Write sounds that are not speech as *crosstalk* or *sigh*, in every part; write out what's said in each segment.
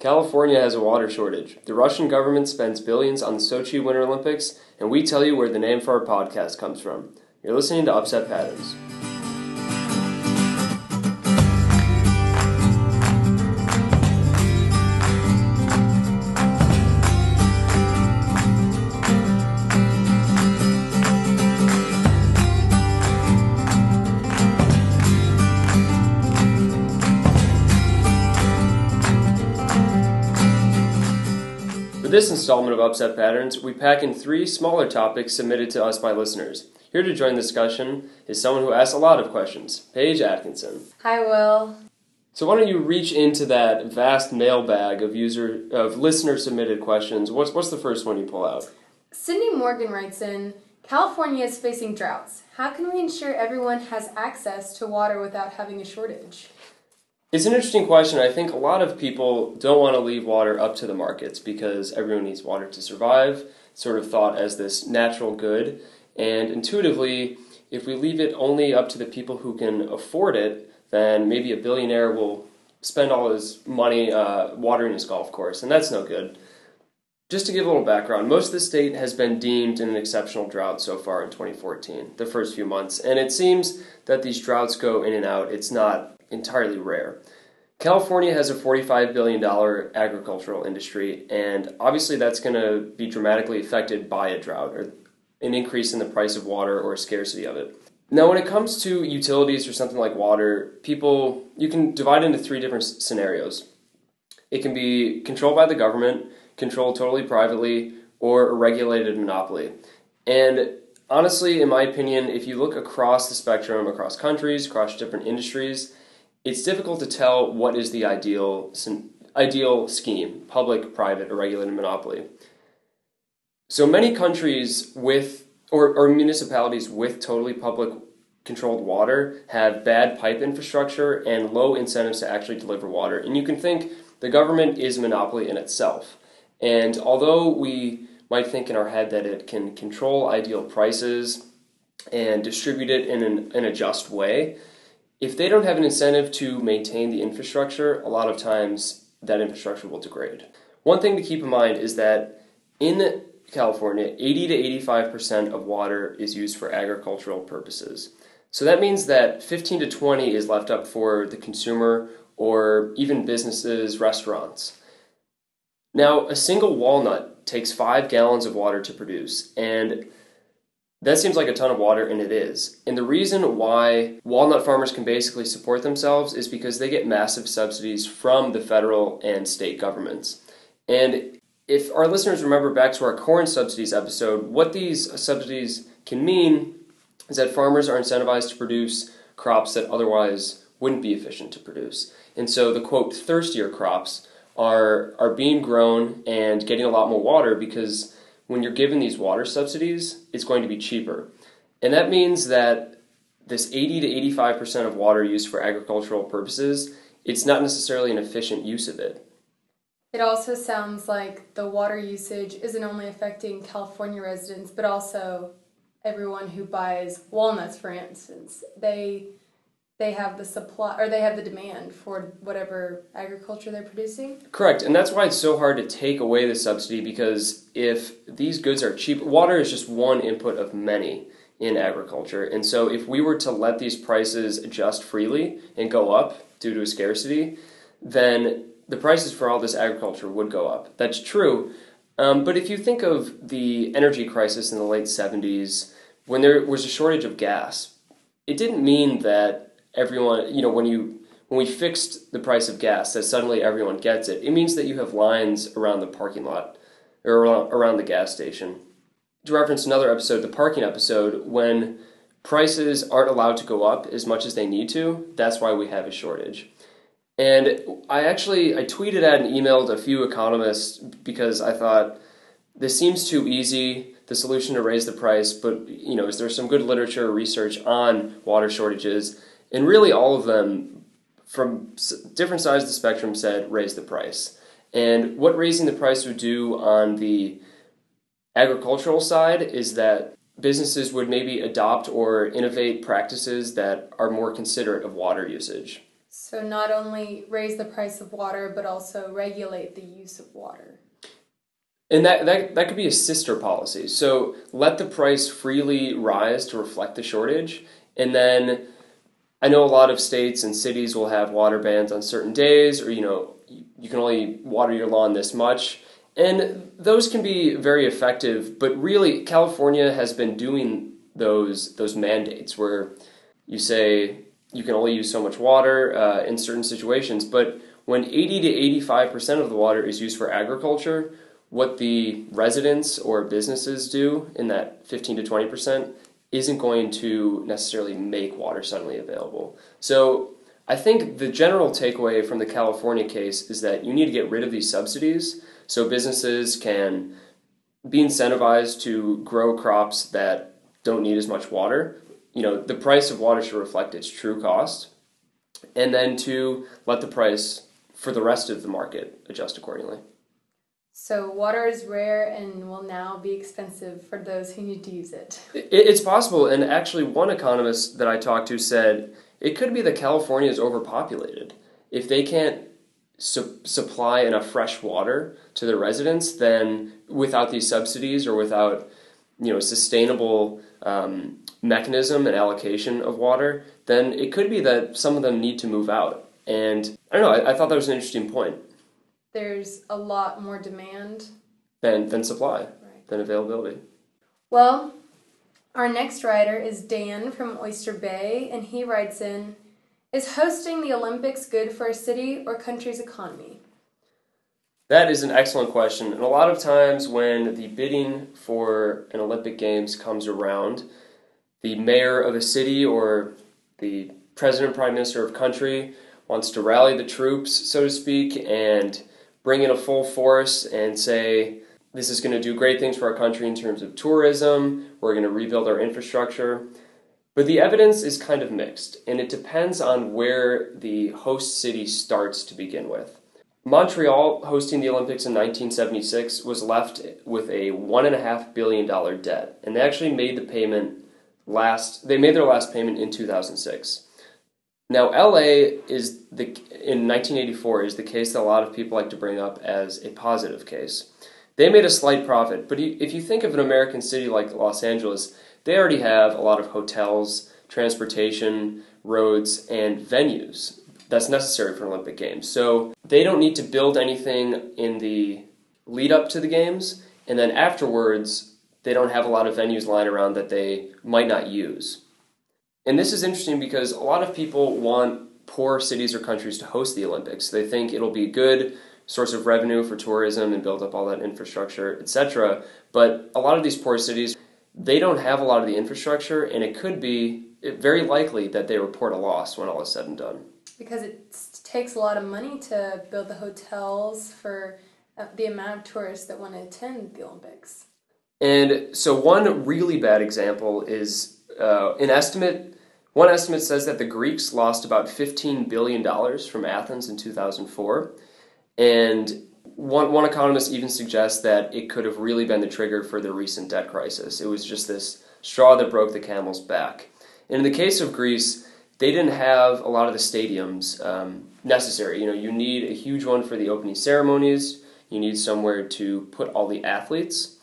California has a water shortage. The Russian government spends billions on the Sochi Winter Olympics, and we tell you where the name for our podcast comes from. You're listening to Upset Patterns. This installment of Upset Patterns, we pack in three smaller topics submitted to us by listeners. Here to join the discussion is someone who asks a lot of questions, Paige Atkinson. Hi, Will. So why don't you reach into that vast mailbag of user of listener submitted questions? What's what's the first one you pull out? Cindy Morgan writes in California is facing droughts. How can we ensure everyone has access to water without having a shortage? It's an interesting question. I think a lot of people don't want to leave water up to the markets because everyone needs water to survive, sort of thought as this natural good. And intuitively, if we leave it only up to the people who can afford it, then maybe a billionaire will spend all his money uh, watering his golf course, and that's no good. Just to give a little background, most of the state has been deemed in an exceptional drought so far in 2014, the first few months, and it seems that these droughts go in and out. It's not entirely rare. California has a $45 billion agricultural industry, and obviously that's going to be dramatically affected by a drought or an increase in the price of water or scarcity of it. Now, when it comes to utilities or something like water, people, you can divide into three different scenarios. It can be controlled by the government, controlled totally privately, or a regulated monopoly. And honestly, in my opinion, if you look across the spectrum, across countries, across different industries, it's difficult to tell what is the ideal ideal scheme public private or regulated monopoly. So many countries with or, or municipalities with totally public controlled water have bad pipe infrastructure and low incentives to actually deliver water. And you can think the government is a monopoly in itself. And although we might think in our head that it can control ideal prices and distribute it in, an, in a just way if they don't have an incentive to maintain the infrastructure, a lot of times that infrastructure will degrade. One thing to keep in mind is that in California, 80 to 85% of water is used for agricultural purposes. So that means that 15 to 20 is left up for the consumer or even businesses, restaurants. Now, a single walnut takes 5 gallons of water to produce, and that seems like a ton of water, and it is. And the reason why walnut farmers can basically support themselves is because they get massive subsidies from the federal and state governments. And if our listeners remember back to our corn subsidies episode, what these subsidies can mean is that farmers are incentivized to produce crops that otherwise wouldn't be efficient to produce. And so the quote, thirstier crops are, are being grown and getting a lot more water because when you're given these water subsidies, it's going to be cheaper. And that means that this 80 to 85% of water used for agricultural purposes, it's not necessarily an efficient use of it. It also sounds like the water usage isn't only affecting California residents, but also everyone who buys walnuts, for instance. They they have the supply or they have the demand for whatever agriculture they're producing. Correct, and that's why it's so hard to take away the subsidy because if these goods are cheap, water is just one input of many in agriculture. And so if we were to let these prices adjust freely and go up due to a scarcity, then the prices for all this agriculture would go up. That's true. Um, but if you think of the energy crisis in the late 70s, when there was a shortage of gas, it didn't mean that everyone, you know, when you when we fixed the price of gas, that suddenly everyone gets it. It means that you have lines around the parking lot or around the gas station. To reference another episode, the parking episode, when prices aren't allowed to go up as much as they need to, that's why we have a shortage. And I actually I tweeted at and emailed a few economists because I thought this seems too easy the solution to raise the price, but you know, is there some good literature or research on water shortages? And really, all of them from different sides of the spectrum said raise the price. And what raising the price would do on the agricultural side is that businesses would maybe adopt or innovate practices that are more considerate of water usage. So, not only raise the price of water, but also regulate the use of water. And that, that, that could be a sister policy. So, let the price freely rise to reflect the shortage. And then I know a lot of states and cities will have water bans on certain days, or, you know, you can only water your lawn this much. And those can be very effective, but really, California has been doing those those mandates where you say you can only use so much water uh, in certain situations. But when 80 to 85 percent of the water is used for agriculture, what the residents or businesses do in that 15 to 20 percent isn't going to necessarily make water suddenly available. So I think the general takeaway from the California case is that you need to get rid of these subsidies so businesses can be incentivized to grow crops that don't need as much water. You know, the price of water should reflect its true cost, and then to let the price for the rest of the market adjust accordingly. So water is rare and will now be expensive for those who need to use it. It's possible, and actually, one economist that I talked to said it could be that California is overpopulated. If they can't su- supply enough fresh water to their residents, then without these subsidies or without you know sustainable um, mechanism and allocation of water, then it could be that some of them need to move out. And I don't know. I, I thought that was an interesting point. There's a lot more demand than than supply, right. than availability. Well, our next writer is Dan from Oyster Bay, and he writes in Is hosting the Olympics good for a city or country's economy? That is an excellent question. And a lot of times when the bidding for an Olympic Games comes around, the mayor of a city or the president, prime minister of country wants to rally the troops, so to speak, and bring in a full force and say, this is going to do great things for our country in terms of tourism. We're going to rebuild our infrastructure. But the evidence is kind of mixed, and it depends on where the host city starts to begin with. Montreal, hosting the Olympics in 1976, was left with a $1.5 billion debt, and they actually made the payment last, they made their last payment in 2006. Now, LA is the, in 1984 is the case that a lot of people like to bring up as a positive case. They made a slight profit, but if you think of an American city like Los Angeles, they already have a lot of hotels, transportation, roads, and venues that's necessary for Olympic Games. So they don't need to build anything in the lead up to the Games, and then afterwards, they don't have a lot of venues lying around that they might not use. And this is interesting because a lot of people want poor cities or countries to host the Olympics. They think it'll be a good source of revenue for tourism and build up all that infrastructure, etc. But a lot of these poor cities, they don't have a lot of the infrastructure, and it could be very likely that they report a loss when all is said and done. Because it takes a lot of money to build the hotels for uh, the amount of tourists that want to attend the Olympics. And so, one really bad example is uh, an estimate. One estimate says that the Greeks lost about $15 billion from Athens in 2004. And one, one economist even suggests that it could have really been the trigger for the recent debt crisis. It was just this straw that broke the camel's back. And in the case of Greece, they didn't have a lot of the stadiums um, necessary. You know, you need a huge one for the opening ceremonies. You need somewhere to put all the athletes.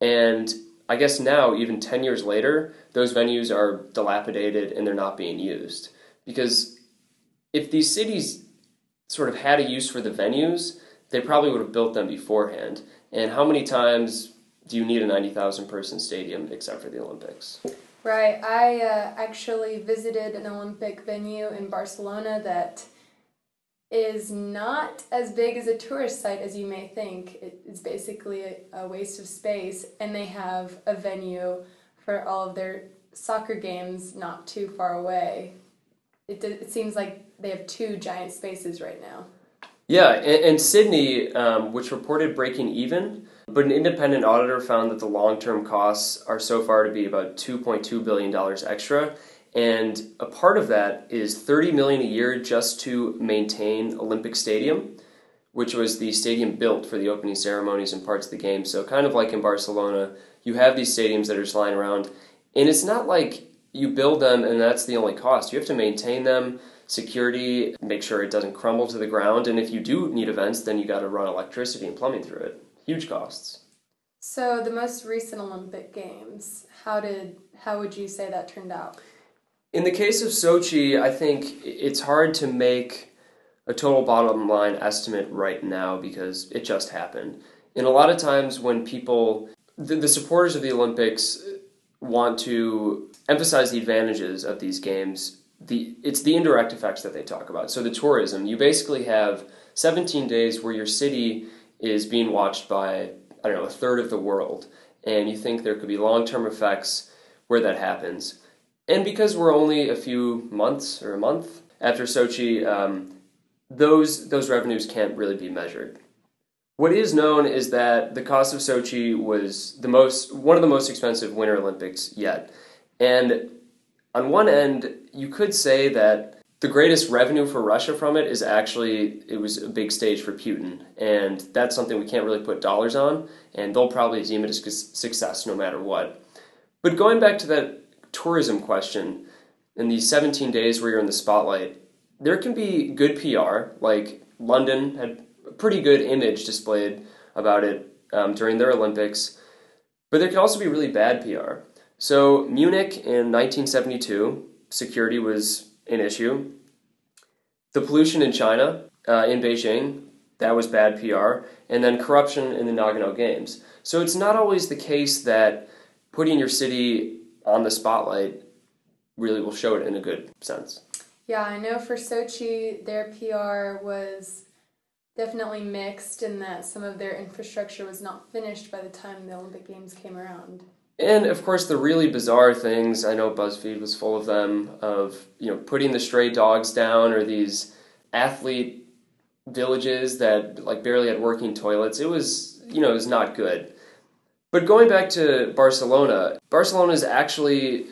And I guess now, even 10 years later, those venues are dilapidated and they're not being used. Because if these cities sort of had a use for the venues, they probably would have built them beforehand. And how many times do you need a 90,000 person stadium except for the Olympics? Right. I uh, actually visited an Olympic venue in Barcelona that is not as big as a tourist site as you may think. It's basically a, waste of space, and they have a venue for all of their soccer games not too far away. It, it seems like they have two giant spaces right now. Yeah, and, and Sydney, um, which reported breaking even, but an independent auditor found that the long term costs are so far to be about $2.2 billion extra. And a part of that is 30 million a year just to maintain Olympic Stadium, which was the stadium built for the opening ceremonies and parts of the game. So kind of like in Barcelona, you have these stadiums that are just lying around, and it's not like you build them and that's the only cost. You have to maintain them. security, make sure it doesn't crumble to the ground, and if you do need events, then you got to run electricity and plumbing through it. Huge costs. So the most recent Olympic Games, how did how would you say that turned out? In the case of Sochi, I think it's hard to make a total bottom line estimate right now because it just happened. And a lot of times when people, the, the supporters of the Olympics want to emphasize the advantages of these games, the it's the indirect effects that they talk about. So the tourism, you basically have 17 days where your city is being watched by I don't know a third of the world, and you think there could be long term effects where that happens. And because we're only a few months or a month after Sochi, um, those those revenues can't really be measured. What is known is that the cost of Sochi was the most one of the most expensive Winter Olympics yet. And on one end, you could say that the greatest revenue for Russia from it is actually it was a big stage for Putin, and that's something we can't really put dollars on, and they'll probably deem it a success no matter what. But going back to that tourism question, in these 17 days where you're in the spotlight, there can be good PR, like London had a pretty good image displayed about it um, during their Olympics, but there can also be really bad PR. So, Munich in 1972, security was an issue. The pollution in China, uh, in Beijing, that was bad PR. And then corruption in the Nagano Games. So, it's not always the case that putting your city on the spotlight really will show it in a good sense. Yeah, I know for Sochi, their PR was definitely mixed in that some of their infrastructure was not finished by the time the Olympic Games came around. And of course, the really bizarre things. I know BuzzFeed was full of them. Of you know, putting the stray dogs down, or these athlete villages that like barely had working toilets. It was you know it was not good. But going back to Barcelona, Barcelona is actually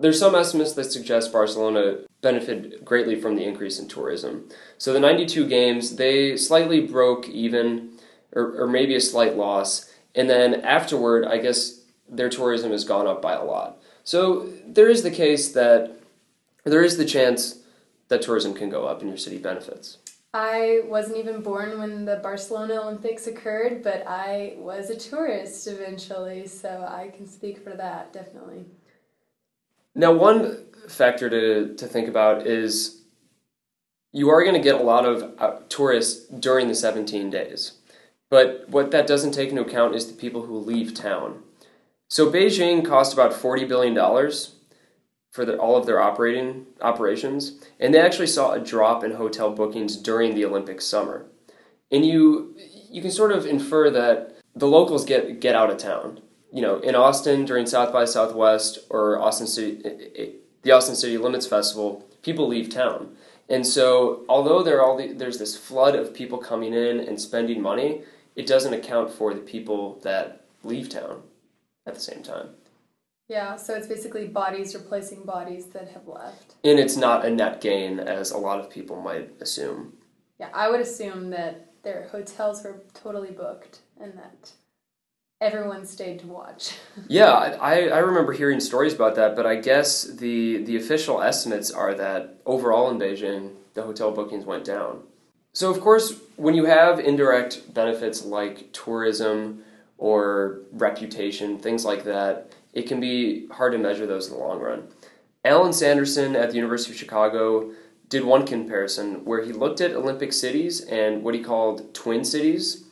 there's some estimates that suggest Barcelona benefited greatly from the increase in tourism. So the 92 games, they slightly broke even, or, or maybe a slight loss. And then afterward, I guess their tourism has gone up by a lot. So there is the case that there is the chance that tourism can go up and your city benefits. I wasn't even born when the Barcelona Olympics occurred, but I was a tourist eventually, so I can speak for that, definitely. Now, one factor to, to think about is you are going to get a lot of uh, tourists during the 17 days. But what that doesn't take into account is the people who leave town. So Beijing cost about $40 billion for the, all of their operating operations, and they actually saw a drop in hotel bookings during the Olympic summer. And you you can sort of infer that the locals get get out of town you know, in Austin during South by Southwest or Austin City, eh, eh, the Austin City Limits Festival, people leave town. And so, although there all the, there's this flood of people coming in and spending money, it doesn't account for the people that leave town at the same time. Yeah, so it's basically bodies replacing bodies that have left. And it's not a net gain as a lot of people might assume. Yeah, I would assume that their hotels were totally booked and that everyone stayed to watch. *laughs* yeah, I, I remember hearing stories about that, but I guess the, the official estimates are that overall in Beijing, the hotel bookings went down. So, of course, when you have indirect benefits like tourism or reputation, things like that, it can be hard to measure those in the long run. Alan Sanderson at the University of Chicago did one comparison where he looked at Olympic cities and what he called twin cities.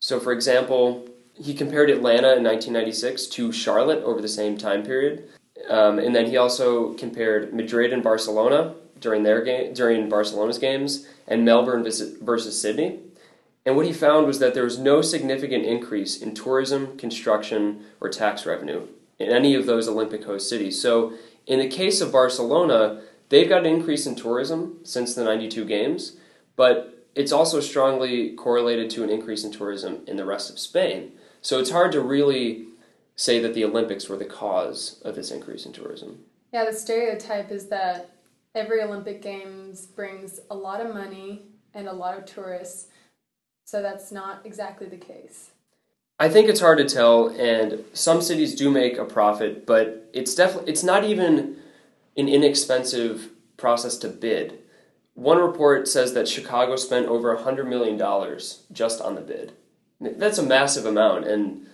So, for example, he compared Atlanta in 1996 to Charlotte over the same time period. Um, and then he also compared Madrid and Barcelona during their game during Barcelona's games and Melbourne versus Sydney. And what he found was that there was no significant increase in tourism, construction, or tax revenue in any of those Olympic host cities. So, in the case of Barcelona, they've got an increase in tourism since the 92 games, but it's also strongly correlated to an increase in tourism in the rest of Spain. So it's hard to really say that the Olympics were the cause of this increase in tourism. Yeah, the stereotype is that every Olympic Games brings a lot of money and a lot of tourists. So that's not exactly the case. I think it's hard to tell, and some cities do make a profit, but it's definitely it's not even an inexpensive process to bid. one report says that Chicago spent over $100 million just on the bid. That's a massive amount, and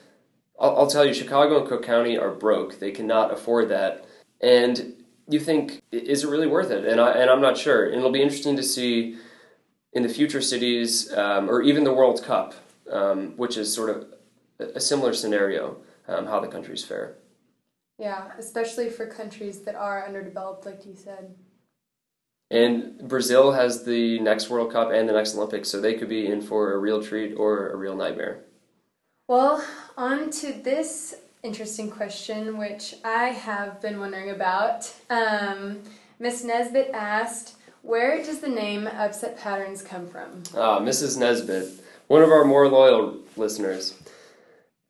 I'll, I'll tell you, Chicago and Cook County are broke. They cannot afford that. And you think, is it really worth it? And, I, and I'm not sure. And it'll be interesting to see in the future cities, um, or even the World Cup, um, which is sort of a similar scenario, um, how the countries fare. Yeah, especially for countries that are underdeveloped, like you said. And Brazil has the next World Cup and the next Olympics, so they could be in for a real treat or a real nightmare. Well, on to this interesting question, which I have been wondering about. Um, Miss Nesbitt asked, Where does the name Upset Patterns come from? Ah, Mrs. Nesbitt, one of our more loyal listeners.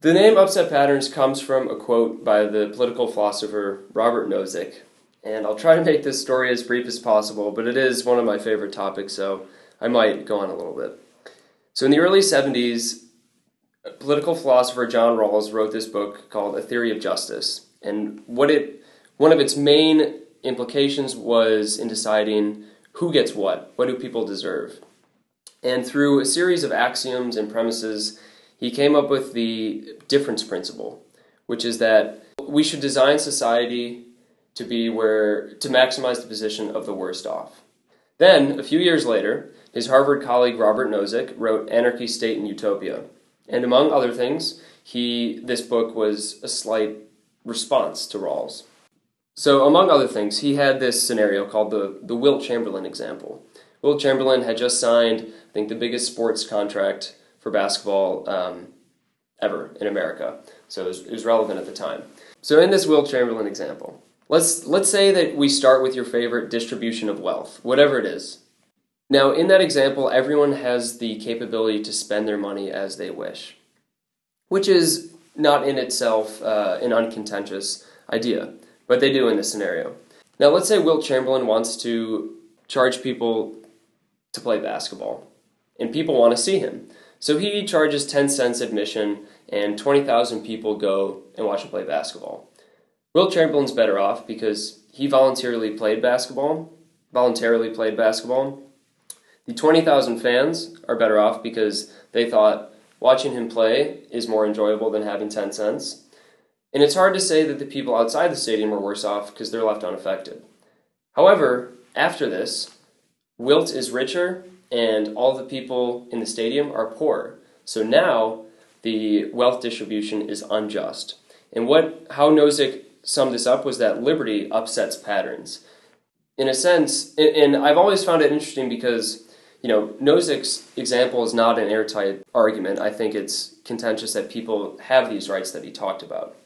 The name Upset Patterns comes from a quote by the political philosopher Robert Nozick. And I'll try to make this story as brief as possible, but it is one of my favorite topics, so I might go on a little bit. So, in the early 70s, political philosopher John Rawls wrote this book called A Theory of Justice. And what it one of its main implications was in deciding who gets what, what do people deserve. And through a series of axioms and premises, he came up with the difference principle, which is that we should design society to be where to maximize the position of the worst off. Then, a few years later, his Harvard colleague Robert Nozick wrote Anarchy, State, and Utopia. And among other things, he this book was a slight response to Rawls. So, among other things, he had this scenario called the, the Wilt Chamberlain example. Wilt Chamberlain had just signed, I think, the biggest sports contract for basketball um, ever in America. So it was, it was relevant at the time. So, in this Wilt Chamberlain example, let's let's say that we start with your favorite distribution of wealth, whatever it is. Now, in that example, everyone has the capability to spend their money as they wish, which is not in itself uh, an uncontentious idea, but they do in this scenario. Now, let's say Wilt Chamberlain wants to charge people to play basketball, and people want to see him. So he charges 10 cents admission, and 20,000 people go and watch him play basketball. Wilt Chamberlain's better off because he voluntarily played basketball, voluntarily played basketball, the 20,000 fans are better off because they thought watching him play is more enjoyable than having 10 cents. And it's hard to say that the people outside the stadium are worse off because they're left unaffected. However, after this, Wilt is richer and all the people in the stadium are poor. So now the wealth distribution is unjust. And what how Nozick summed this up was that liberty upsets patterns. In a sense, and I've always found it interesting because you know, Nozick's example is not an airtight argument. I think it's contentious that people have these rights that he talked about.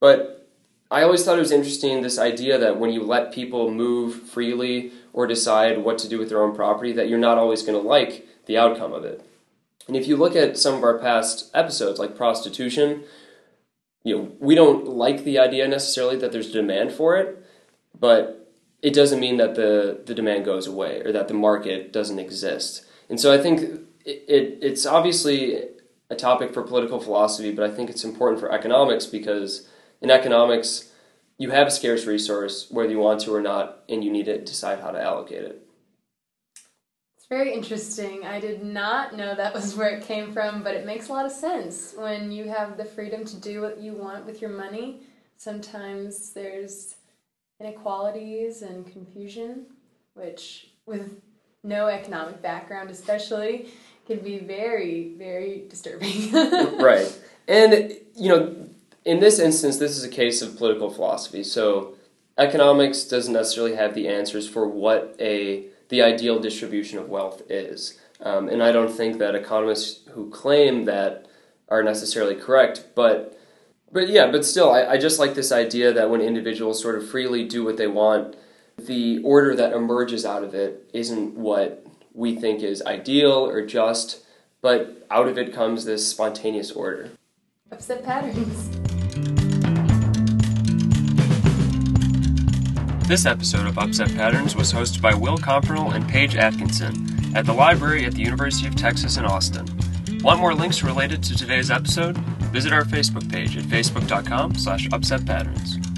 But I always thought it was interesting this idea that when you let people move freely or decide what to do with their own property, that you're not always going to like the outcome of it. And if you look at some of our past episodes, like prostitution, you know, we don't like the idea necessarily that there's demand for it, but it doesn't mean that the, the demand goes away or that the market doesn't exist. And so I think it, it, it's obviously a topic for political philosophy, but I think it's important for economics because in economics, you have a scarce resource, whether you want to or not, and you need to decide how to allocate it. It's very interesting. I did not know that was where it came from, but it makes a lot of sense. When you have the freedom to do what you want with your money, sometimes there's inequalities and confusion, which with no economic background especially can be very very disturbing *laughs* right and you know in this instance this is a case of political philosophy so economics doesn't necessarily have the answers for what a the ideal distribution of wealth is um, and i don't think that economists who claim that are necessarily correct but but yeah, but still, I, I just like this idea that when individuals sort of freely do what they want, the order that emerges out of it isn't what we think is ideal or just, but out of it comes this spontaneous order. Upset patterns. This episode of Upset Patterns was hosted by Will Comprnall and Paige Atkinson at the library at the University of Texas in Austin. Want more links related to today's episode? Visit our Facebook page at facebook.com slash upsetpatterns.